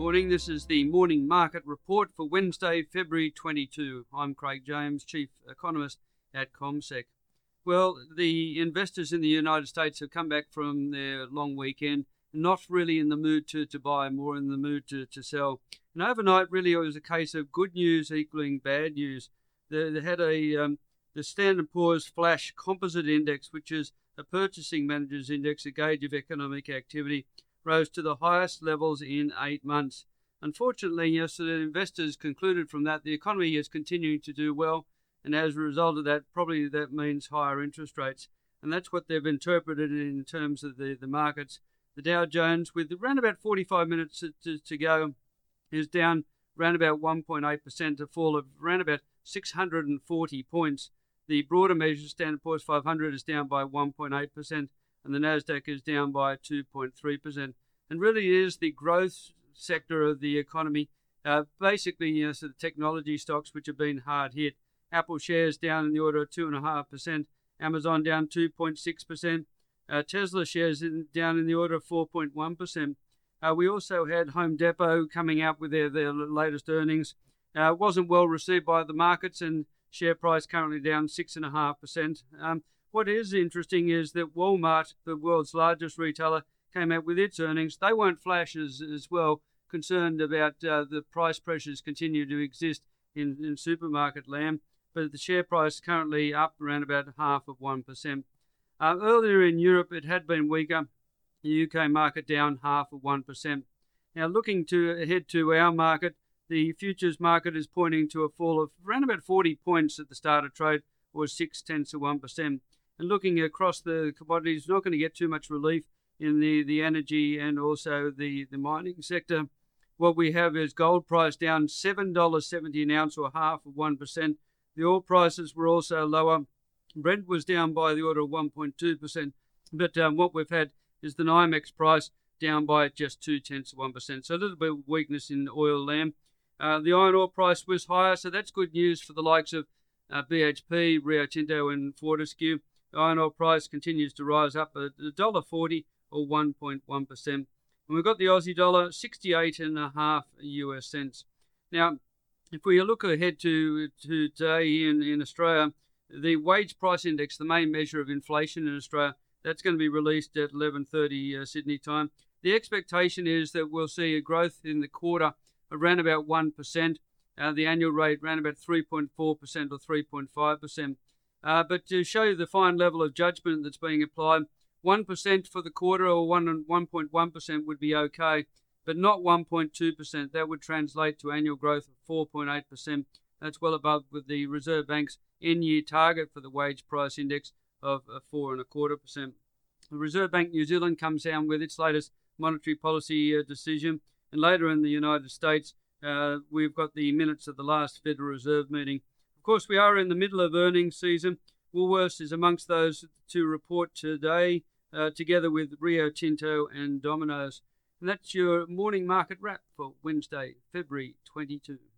morning. This is the morning market report for Wednesday, February 22. I'm Craig James, Chief Economist at CommSec. Well, the investors in the United States have come back from their long weekend, not really in the mood to, to buy, more in the mood to, to sell. And overnight, really, it was a case of good news equaling bad news. They, they had a um, the Standard Poor's Flash Composite Index, which is a purchasing manager's index, a gauge of economic activity, rose to the highest levels in eight months. Unfortunately, yesterday, investors concluded from that the economy is continuing to do well, and as a result of that, probably that means higher interest rates. And that's what they've interpreted in terms of the, the markets. The Dow Jones, with around about 45 minutes to, to, to go, is down around about 1.8%, a fall of around about 640 points. The broader measure, Standard Poor's 500, is down by 1.8% and the Nasdaq is down by 2.3%. And really is the growth sector of the economy. Uh, basically, you know, so the technology stocks which have been hard hit. Apple shares down in the order of two and a half percent. Amazon down 2.6%. Uh, Tesla shares in, down in the order of 4.1%. Uh, we also had Home Depot coming out with their, their latest earnings. Uh, wasn't well received by the markets and share price currently down 6.5%. Um, what is interesting is that Walmart, the world's largest retailer, came out with its earnings. They weren't flashes as well, concerned about uh, the price pressures continue to exist in, in supermarket land, but the share price currently up around about half of 1%. Uh, earlier in Europe, it had been weaker. The UK market down half of 1%. Now, looking to ahead to our market, the futures market is pointing to a fall of around about 40 points at the start of trade, or six tenths of 1%. And looking across the commodities, not going to get too much relief in the, the energy and also the, the mining sector. What we have is gold price down $7.70 an ounce or half of 1%. The oil prices were also lower. Brent was down by the order of 1.2%. But um, what we've had is the NYMEX price down by just two tenths of 1%. So a little bit of weakness in oil land. Uh, the iron ore price was higher, so that's good news for the likes of uh, BHP, Rio Tinto, and Fortescue. Iron ore price continues to rise up at $1.40 or 1.1%. And we've got the Aussie dollar, 68 and a half US cents. Now, if we look ahead to, to today in, in Australia, the wage price index, the main measure of inflation in Australia, that's going to be released at 11:30 uh, Sydney time. The expectation is that we'll see a growth in the quarter around about 1%, uh, the annual rate around about 3.4% or 3.5%. Uh, but to show you the fine level of judgment that's being applied, 1% for the quarter or 1 1.1% would be okay, but not 1.2%. That would translate to annual growth of 4.8%. That's well above with the Reserve Bank's in-year target for the wage price index of four and a quarter percent. The Reserve Bank New Zealand comes down with its latest monetary policy uh, decision, and later in the United States, uh, we've got the minutes of the last Federal Reserve meeting of course, we are in the middle of earnings season. Woolworths is amongst those to report today, uh, together with Rio Tinto and Domino's. And that's your morning market wrap for Wednesday, February 22.